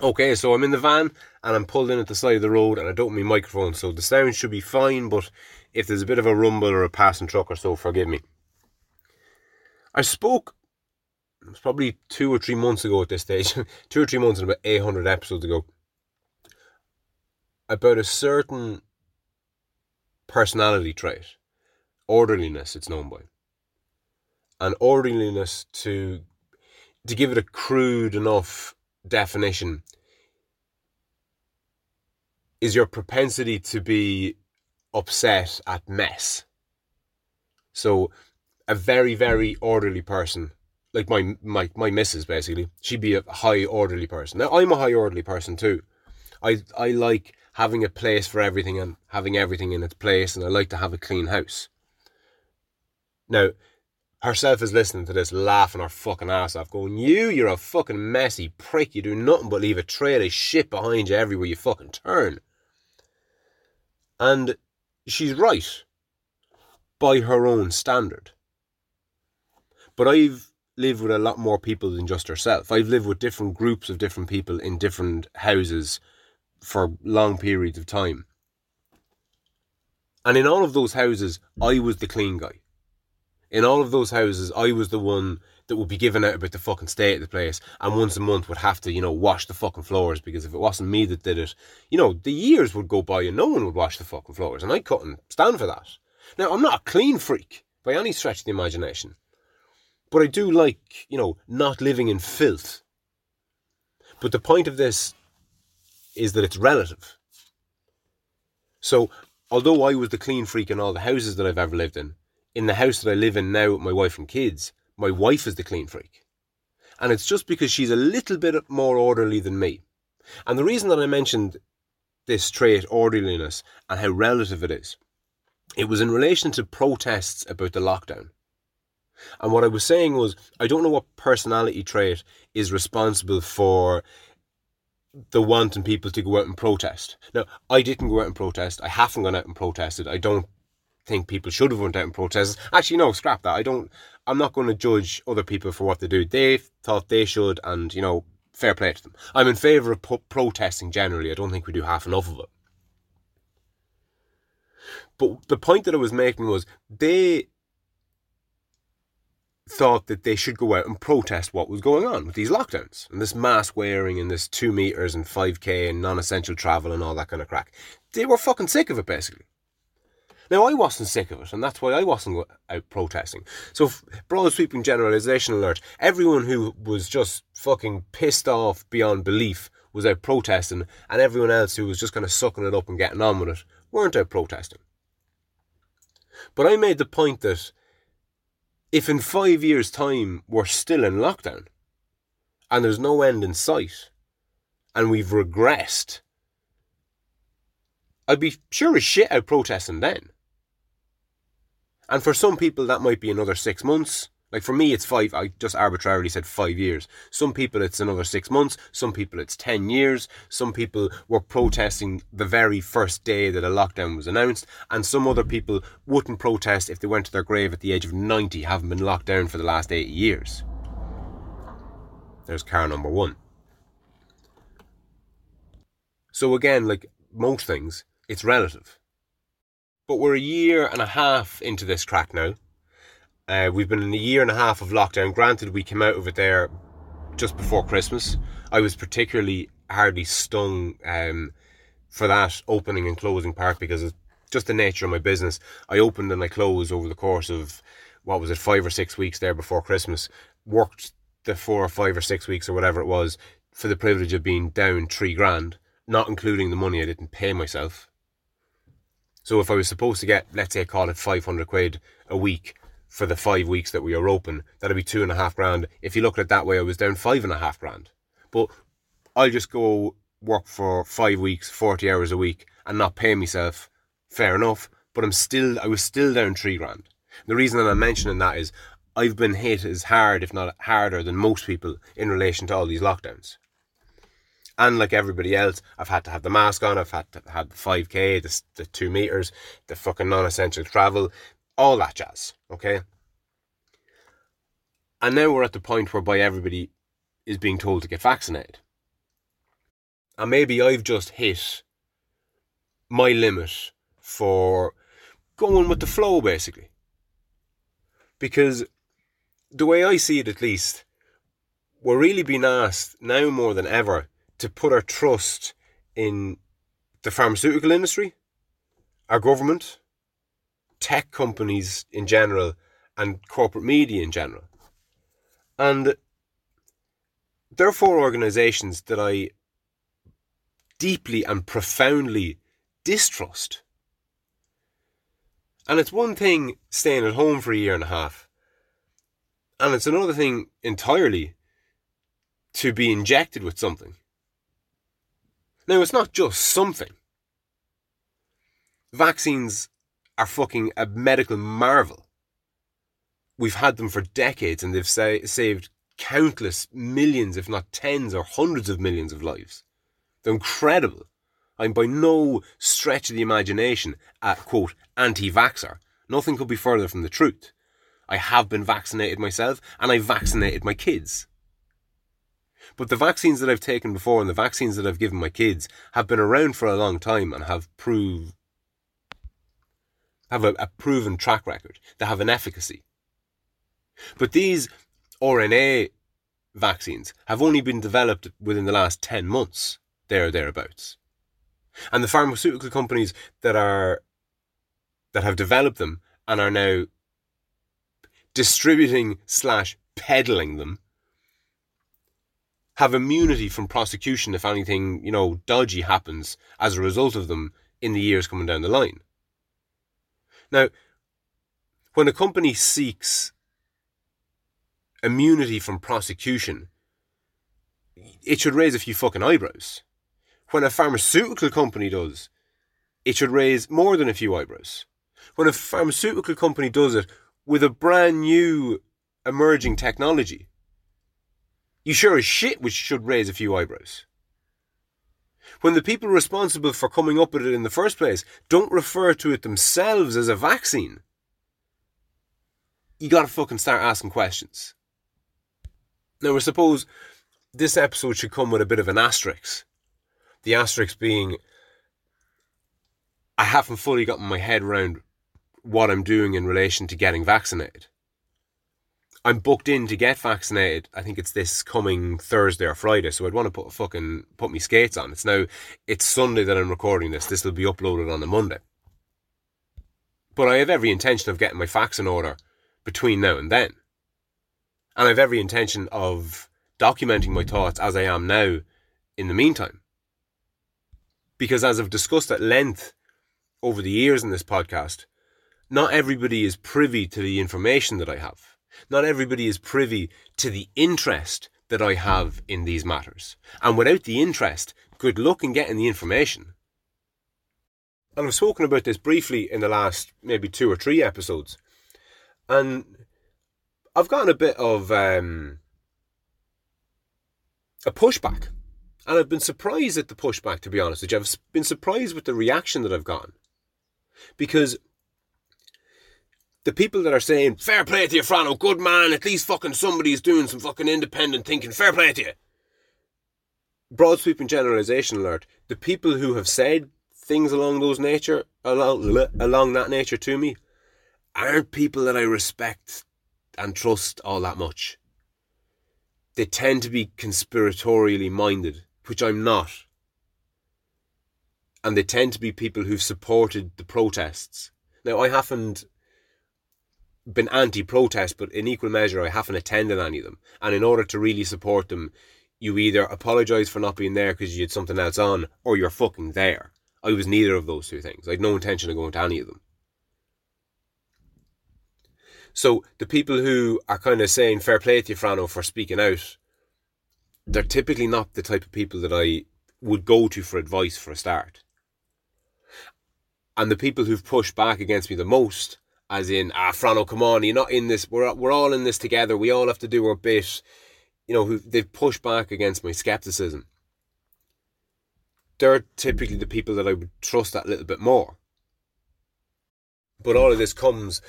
Okay, so I'm in the van and I'm pulled in at the side of the road and I don't have my microphone, so the sound should be fine, but if there's a bit of a rumble or a passing truck or so, forgive me. I spoke, it was probably two or three months ago at this stage, two or three months and about 800 episodes ago, about a certain personality trait, orderliness, it's known by. And orderliness to to give it a crude enough definition is your propensity to be upset at mess. So, a very, very orderly person, like my my my missus, basically, she'd be a high orderly person. Now, I'm a high orderly person too. I I like having a place for everything and having everything in its place, and I like to have a clean house. Now, herself is listening to this, laughing her fucking ass off, going, You, you're a fucking messy prick. You do nothing but leave a trail of shit behind you everywhere you fucking turn. And she's right by her own standard. But I've lived with a lot more people than just herself. I've lived with different groups of different people in different houses for long periods of time. And in all of those houses, I was the clean guy in all of those houses, I was the one that would be given out about the fucking state of the place, and once a month would have to, you know, wash the fucking floors because if it wasn't me that did it, you know, the years would go by and no one would wash the fucking floors, and I couldn't stand for that. Now, I'm not a clean freak by any stretch of the imagination, but I do like, you know, not living in filth. But the point of this is that it's relative. So, although I was the clean freak in all the houses that I've ever lived in, in the house that I live in now with my wife and kids, my wife is the clean freak. And it's just because she's a little bit more orderly than me. And the reason that I mentioned this trait, orderliness, and how relative it is, it was in relation to protests about the lockdown. And what I was saying was, I don't know what personality trait is responsible for the wanting people to go out and protest. Now, I didn't go out and protest. I haven't gone out and protested. I don't think people should have went out and protested. Actually, no, scrap that. I don't. I'm not going to judge other people for what they do. They thought they should, and you know, fair play to them. I'm in favour of protesting generally. I don't think we do half enough of it. But the point that I was making was they thought that they should go out and protest what was going on with these lockdowns and this mask wearing and this two meters and 5k and non essential travel and all that kind of crack. They were fucking sick of it basically. Now, I wasn't sick of it, and that's why I wasn't out protesting. So, broad sweeping generalisation alert everyone who was just fucking pissed off beyond belief was out protesting, and everyone else who was just kind of sucking it up and getting on with it weren't out protesting. But I made the point that if in five years' time we're still in lockdown and there's no end in sight and we've regressed, I'd be sure as shit out protesting then. And for some people, that might be another six months. Like for me, it's five. I just arbitrarily said five years. Some people, it's another six months. Some people, it's 10 years. Some people were protesting the very first day that a lockdown was announced. And some other people wouldn't protest if they went to their grave at the age of 90, having been locked down for the last eight years. There's car number one. So again, like most things, it's relative. But we're a year and a half into this crack now. Uh, we've been in a year and a half of lockdown. Granted, we came out of it there just before Christmas. I was particularly hardly stung um, for that opening and closing part because it's just the nature of my business. I opened and I closed over the course of what was it, five or six weeks there before Christmas. Worked the four or five or six weeks or whatever it was for the privilege of being down three grand, not including the money I didn't pay myself. So if I was supposed to get, let's say, call it 500 quid a week for the five weeks that we are open, that'd be two and a half grand. If you look at it that way, I was down five and a half grand. But I'll just go work for five weeks, 40 hours a week and not pay myself. Fair enough. But I'm still, I was still down three grand. The reason that I'm mentioning that is I've been hit as hard, if not harder, than most people in relation to all these lockdowns. And like everybody else, I've had to have the mask on, I've had to have the 5k, the, the two meters, the fucking non essential travel, all that jazz. Okay. And now we're at the point whereby everybody is being told to get vaccinated. And maybe I've just hit my limit for going with the flow, basically. Because the way I see it, at least, we're really being asked now more than ever to put our trust in the pharmaceutical industry, our government, tech companies in general, and corporate media in general. And there are four organizations that I deeply and profoundly distrust. And it's one thing staying at home for a year and a half, and it's another thing entirely to be injected with something. Now, it's not just something. Vaccines are fucking a medical marvel. We've had them for decades and they've sa- saved countless millions, if not tens or hundreds of millions of lives. They're incredible. I'm by no stretch of the imagination a quote anti vaxxer. Nothing could be further from the truth. I have been vaccinated myself and I vaccinated my kids. But the vaccines that I've taken before and the vaccines that I've given my kids have been around for a long time and have proved have a, a proven track record. They have an efficacy. But these RNA vaccines have only been developed within the last 10 months, there or thereabouts. And the pharmaceutical companies that are that have developed them and are now distributing slash peddling them have immunity from prosecution if anything, you know, dodgy happens as a result of them in the years coming down the line. Now, when a company seeks immunity from prosecution, it should raise a few fucking eyebrows. When a pharmaceutical company does, it should raise more than a few eyebrows. When a pharmaceutical company does it with a brand new emerging technology, you sure as shit which should raise a few eyebrows. When the people responsible for coming up with it in the first place don't refer to it themselves as a vaccine, you gotta fucking start asking questions. Now, I suppose this episode should come with a bit of an asterisk. The asterisk being, I haven't fully gotten my head around what I'm doing in relation to getting vaccinated. I'm booked in to get vaccinated. I think it's this coming Thursday or Friday, so I'd want to put fucking put my skates on. It's now it's Sunday that I'm recording this. This will be uploaded on the Monday. But I have every intention of getting my facts in order between now and then. And I have every intention of documenting my thoughts as I am now in the meantime. Because as I've discussed at length over the years in this podcast, not everybody is privy to the information that I have. Not everybody is privy to the interest that I have in these matters. And without the interest, good luck in getting the information. And I've spoken about this briefly in the last maybe two or three episodes. And I've gotten a bit of um, a pushback. And I've been surprised at the pushback, to be honest with you. I've been surprised with the reaction that I've gotten. Because the people that are saying, fair play to you, Frano, good man, at least fucking somebody's doing some fucking independent thinking, fair play to you. Broad sweeping generalization alert. The people who have said things along those nature, along, along that nature to me, aren't people that I respect and trust all that much. They tend to be conspiratorially minded, which I'm not. And they tend to be people who've supported the protests. Now, I haven't been anti protest, but in equal measure, I haven't attended any of them. And in order to really support them, you either apologise for not being there because you had something else on, or you're fucking there. I was neither of those two things. I had no intention of going to any of them. So the people who are kind of saying fair play to you, Frano, for speaking out, they're typically not the type of people that I would go to for advice for a start. And the people who've pushed back against me the most, as in, ah, Frano, come on, you're not in this, we're, we're all in this together, we all have to do our bit, you know, they've pushed back against my skepticism. They're typically the people that I would trust that little bit more. But all of this comes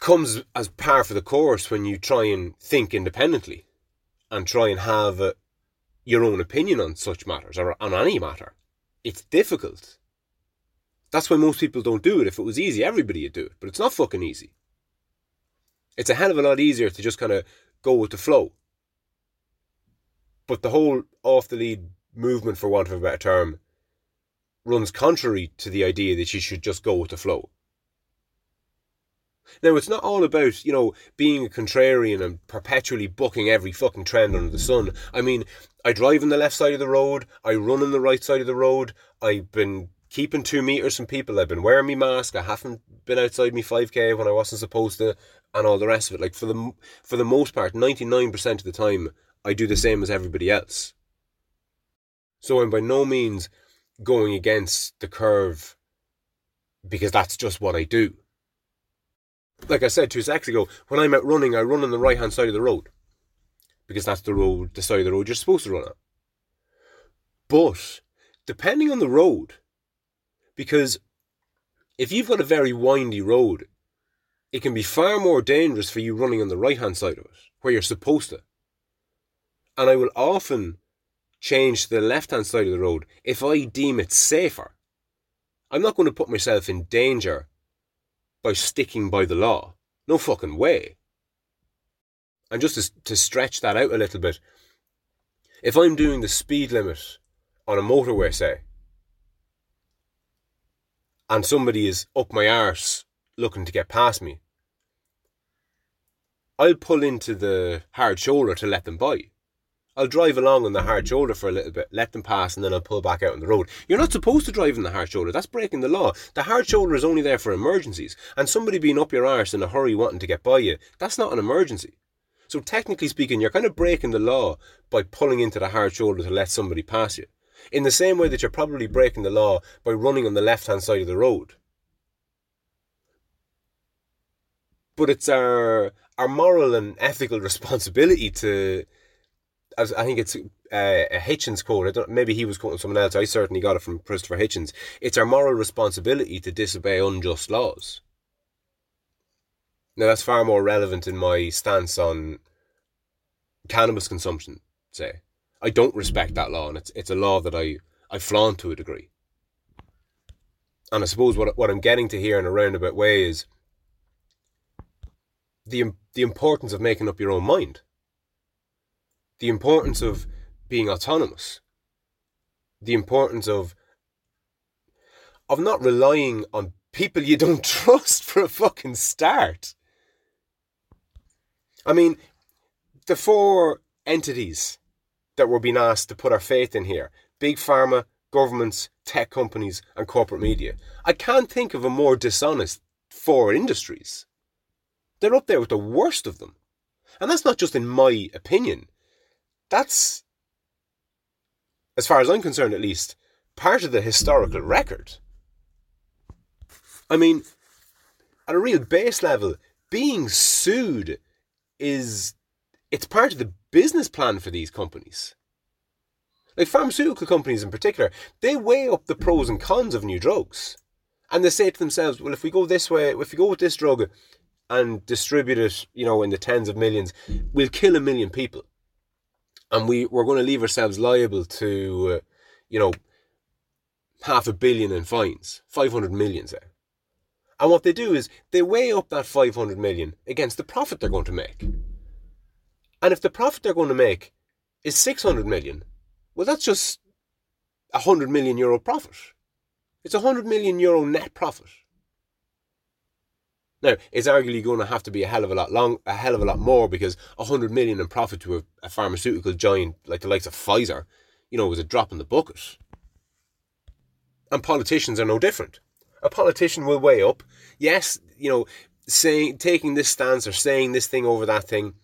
comes as par for the course when you try and think independently and try and have a, your own opinion on such matters or on any matter. It's difficult. That's why most people don't do it. If it was easy, everybody would do it. But it's not fucking easy. It's a hell of a lot easier to just kind of go with the flow. But the whole off the lead movement, for want of a better term, runs contrary to the idea that you should just go with the flow. Now, it's not all about, you know, being a contrarian and perpetually bucking every fucking trend under the sun. I mean, I drive on the left side of the road, I run on the right side of the road, I've been keeping two meters from people, I've been wearing my mask, I haven't been outside me 5k when I wasn't supposed to, and all the rest of it. Like, for the, for the most part, 99% of the time, I do the same as everybody else. So I'm by no means going against the curve because that's just what I do like I said two seconds ago, when I'm out running, I run on the right hand side of the road because that's the road, the side of the road you're supposed to run on. But depending on the road, because if you've got a very windy road, it can be far more dangerous for you running on the right hand side of it, where you're supposed to. And I will often change to the left hand side of the road if I deem it safer. I'm not going to put myself in danger by sticking by the law. No fucking way. And just to, to stretch that out a little bit, if I'm doing the speed limit on a motorway, say, and somebody is up my arse looking to get past me, I'll pull into the hard shoulder to let them by. I'll drive along on the hard shoulder for a little bit, let them pass, and then I'll pull back out on the road. You're not supposed to drive in the hard shoulder. That's breaking the law. The hard shoulder is only there for emergencies. And somebody being up your arse in a hurry wanting to get by you, that's not an emergency. So technically speaking, you're kind of breaking the law by pulling into the hard shoulder to let somebody pass you. In the same way that you're probably breaking the law by running on the left hand side of the road. But it's our our moral and ethical responsibility to I think it's uh, a Hitchens quote. maybe he was quoting someone else. I certainly got it from Christopher Hitchens. It's our moral responsibility to disobey unjust laws. Now that's far more relevant in my stance on cannabis consumption. Say, I don't respect that law, and it's it's a law that I I flaunt to a degree. And I suppose what what I'm getting to here in a roundabout way is the the importance of making up your own mind the importance of being autonomous, the importance of of not relying on people you don't trust for a fucking start. I mean, the four entities that we're being asked to put our faith in here big pharma, governments, tech companies, and corporate media. I can't think of a more dishonest four industries. They're up there with the worst of them. And that's not just in my opinion that's, as far as I'm concerned at least, part of the historical record. I mean, at a real base level, being sued is it's part of the business plan for these companies. Like pharmaceutical companies in particular, they weigh up the pros and cons of new drugs. And they say to themselves, well, if we go this way, if we go with this drug and distribute it, you know, in the tens of millions, we'll kill a million people and we we're going to leave ourselves liable to, uh, you know, half a billion in fines, five hundred million there. And what they do is they weigh up that five hundred million against the profit they're going to make. And if the profit they're going to make is six hundred million, well, that's just a hundred million euro profit. It's a hundred million euro net profit. Now, it's arguably going to have to be a hell of a lot long, a hell of a lot more because a hundred million in profit to a, a, pharmaceutical giant like the likes of Pfizer, you know, was a drop in the bucket. And politicians are no different. A politician will weigh up, yes, you know, saying taking this stance or saying this thing over that thing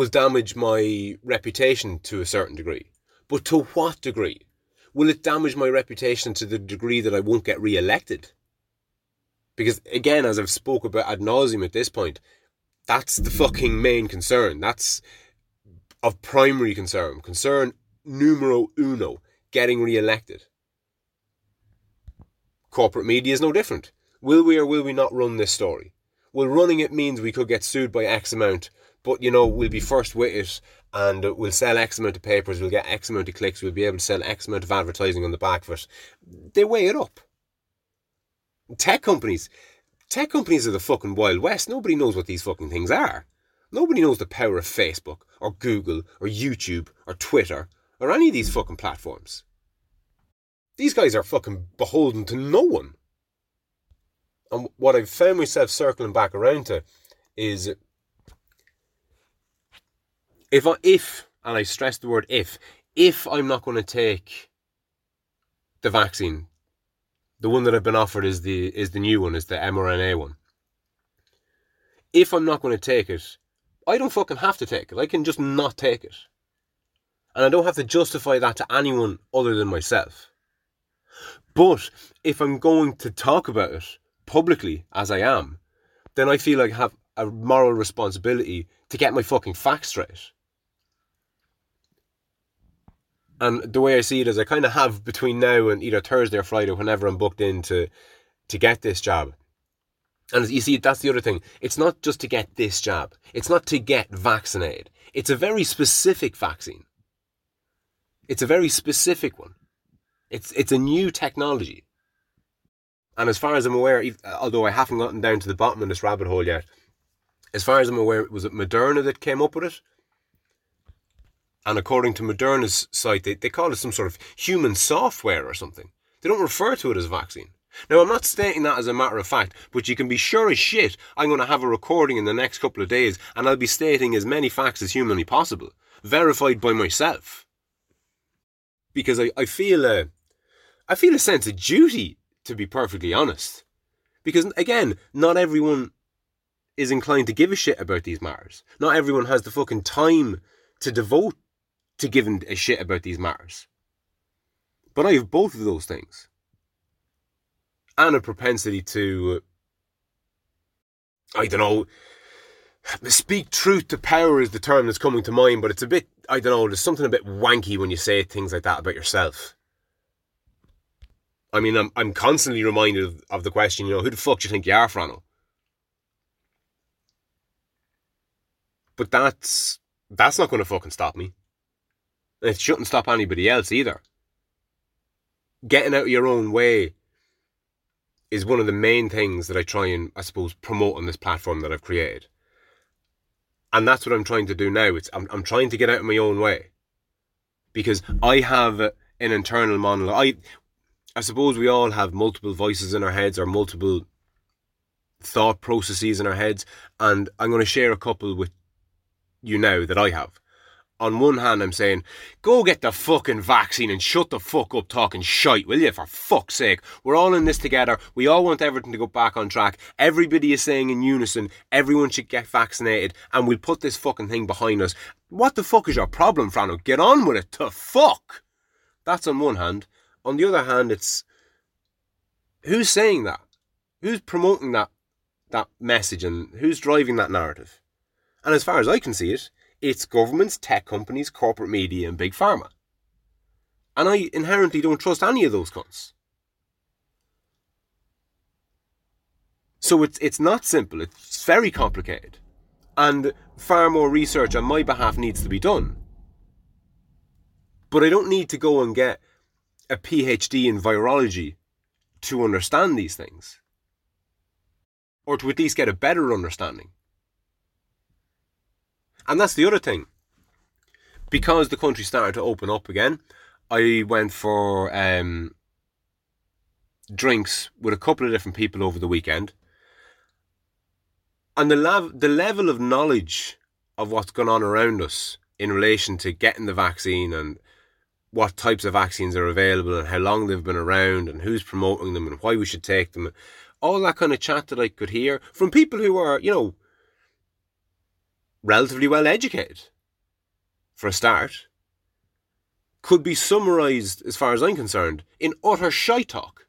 will damage my reputation to a certain degree. But to what degree? Will it damage my reputation to the degree that I won't get re-elected? Because again, as I've spoke about ad nauseum at this point, that's the fucking main concern. That's of primary concern. Concern numero uno, getting re-elected. Corporate media is no different. Will we or will we not run this story? Well, running it means we could get sued by X amount but you know, we'll be first with it and we'll sell X amount of papers, we'll get X amount of clicks, we'll be able to sell X amount of advertising on the back of it. They weigh it up. Tech companies, tech companies are the fucking Wild West. Nobody knows what these fucking things are. Nobody knows the power of Facebook or Google or YouTube or Twitter or any of these fucking platforms. These guys are fucking beholden to no one. And what I've found myself circling back around to is if I, if and I stress the word if if I'm not going to take the vaccine, the one that I've been offered is the is the new one, is the mRNA one. If I'm not going to take it, I don't fucking have to take it. I can just not take it. And I don't have to justify that to anyone other than myself. But if I'm going to talk about it publicly as I am, then I feel like I have a moral responsibility to get my fucking facts straight. And the way I see it is, I kind of have between now and either Thursday or Friday, whenever I'm booked in to, to get this job. And you see, that's the other thing. It's not just to get this job. It's not to get vaccinated. It's a very specific vaccine. It's a very specific one. It's it's a new technology. And as far as I'm aware, although I haven't gotten down to the bottom of this rabbit hole yet, as far as I'm aware, was it Moderna that came up with it? And according to Moderna's site, they, they call it some sort of human software or something. They don't refer to it as a vaccine. Now, I'm not stating that as a matter of fact, but you can be sure as shit I'm going to have a recording in the next couple of days and I'll be stating as many facts as humanly possible, verified by myself. Because I, I feel a, I feel a sense of duty, to be perfectly honest. Because, again, not everyone is inclined to give a shit about these matters. Not everyone has the fucking time to devote to giving a shit about these matters. But I have both of those things. And a propensity to, I don't know, speak truth to power is the term that's coming to mind, but it's a bit, I don't know, there's something a bit wanky when you say things like that about yourself. I mean, I'm, I'm constantly reminded of, of the question, you know, who the fuck do you think you are, Frano? But that's, that's not going to fucking stop me. It shouldn't stop anybody else either. Getting out of your own way is one of the main things that I try and, I suppose, promote on this platform that I've created. And that's what I'm trying to do now. It's I'm, I'm trying to get out of my own way. Because I have an internal monologue. I I suppose we all have multiple voices in our heads or multiple thought processes in our heads. And I'm going to share a couple with you now that I have on one hand, I'm saying, go get the fucking vaccine and shut the fuck up talking shite, will you? For fuck's sake. We're all in this together. We all want everything to go back on track. Everybody is saying in unison, everyone should get vaccinated and we'll put this fucking thing behind us. What the fuck is your problem, Frano? Get on with it. To fuck. That's on one hand. On the other hand, it's who's saying that? Who's promoting that that message and who's driving that narrative? And as far as I can see it, it's governments, tech companies, corporate media, and big pharma. And I inherently don't trust any of those cunts. So it's it's not simple. It's very complicated, and far more research on my behalf needs to be done. But I don't need to go and get a PhD in virology to understand these things, or to at least get a better understanding. And that's the other thing. Because the country started to open up again, I went for um, drinks with a couple of different people over the weekend. And the, lav- the level of knowledge of what's going on around us in relation to getting the vaccine and what types of vaccines are available and how long they've been around and who's promoting them and why we should take them. All that kind of chat that I could hear from people who are, you know, relatively well educated, for a start, could be summarised, as far as I'm concerned, in utter shite talk.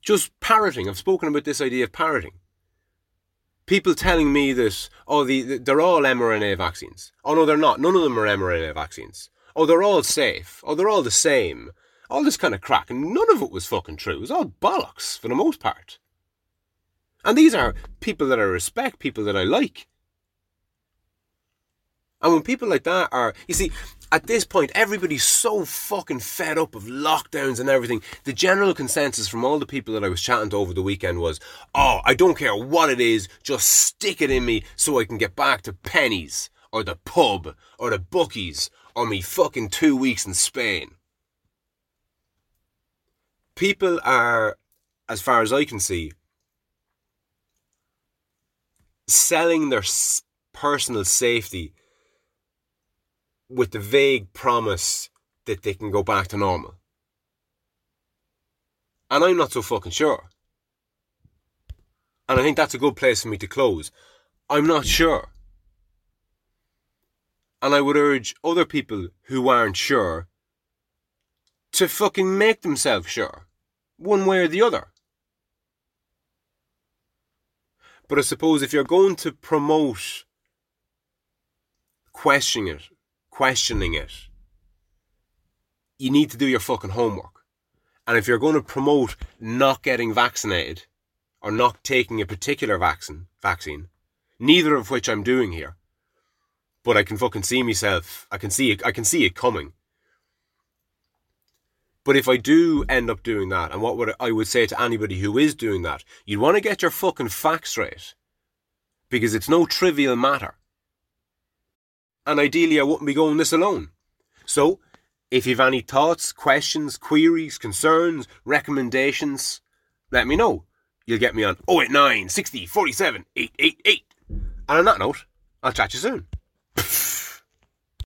Just parroting. I've spoken about this idea of parroting. People telling me that, oh, the, the, they're all mRNA vaccines. Oh, no, they're not. None of them are mRNA vaccines. Oh, they're all safe. Oh, they're all the same. All this kind of crack. And none of it was fucking true. It was all bollocks for the most part. And these are people that I respect, people that I like. And when people like that are, you see, at this point, everybody's so fucking fed up of lockdowns and everything. The general consensus from all the people that I was chatting to over the weekend was, oh, I don't care what it is, just stick it in me so I can get back to Penneys, or the pub, or the bookies, or me fucking two weeks in Spain. People are, as far as I can see, selling their personal safety with the vague promise that they can go back to normal. And I'm not so fucking sure. And I think that's a good place for me to close. I'm not sure. And I would urge other people who aren't sure to fucking make themselves sure, one way or the other. But I suppose if you're going to promote questioning it, questioning it, you need to do your fucking homework. And if you're going to promote not getting vaccinated or not taking a particular vaccine, vaccine, neither of which I'm doing here, but I can fucking see myself, I can see it, I can see it coming. But if I do end up doing that, and what would I would say to anybody who is doing that, you'd want to get your fucking facts straight. Because it's no trivial matter. And ideally I wouldn't be going this alone. So, if you've any thoughts, questions, queries, concerns, recommendations, let me know. You'll get me on 089 60 47 888. And on that note, I'll chat you soon.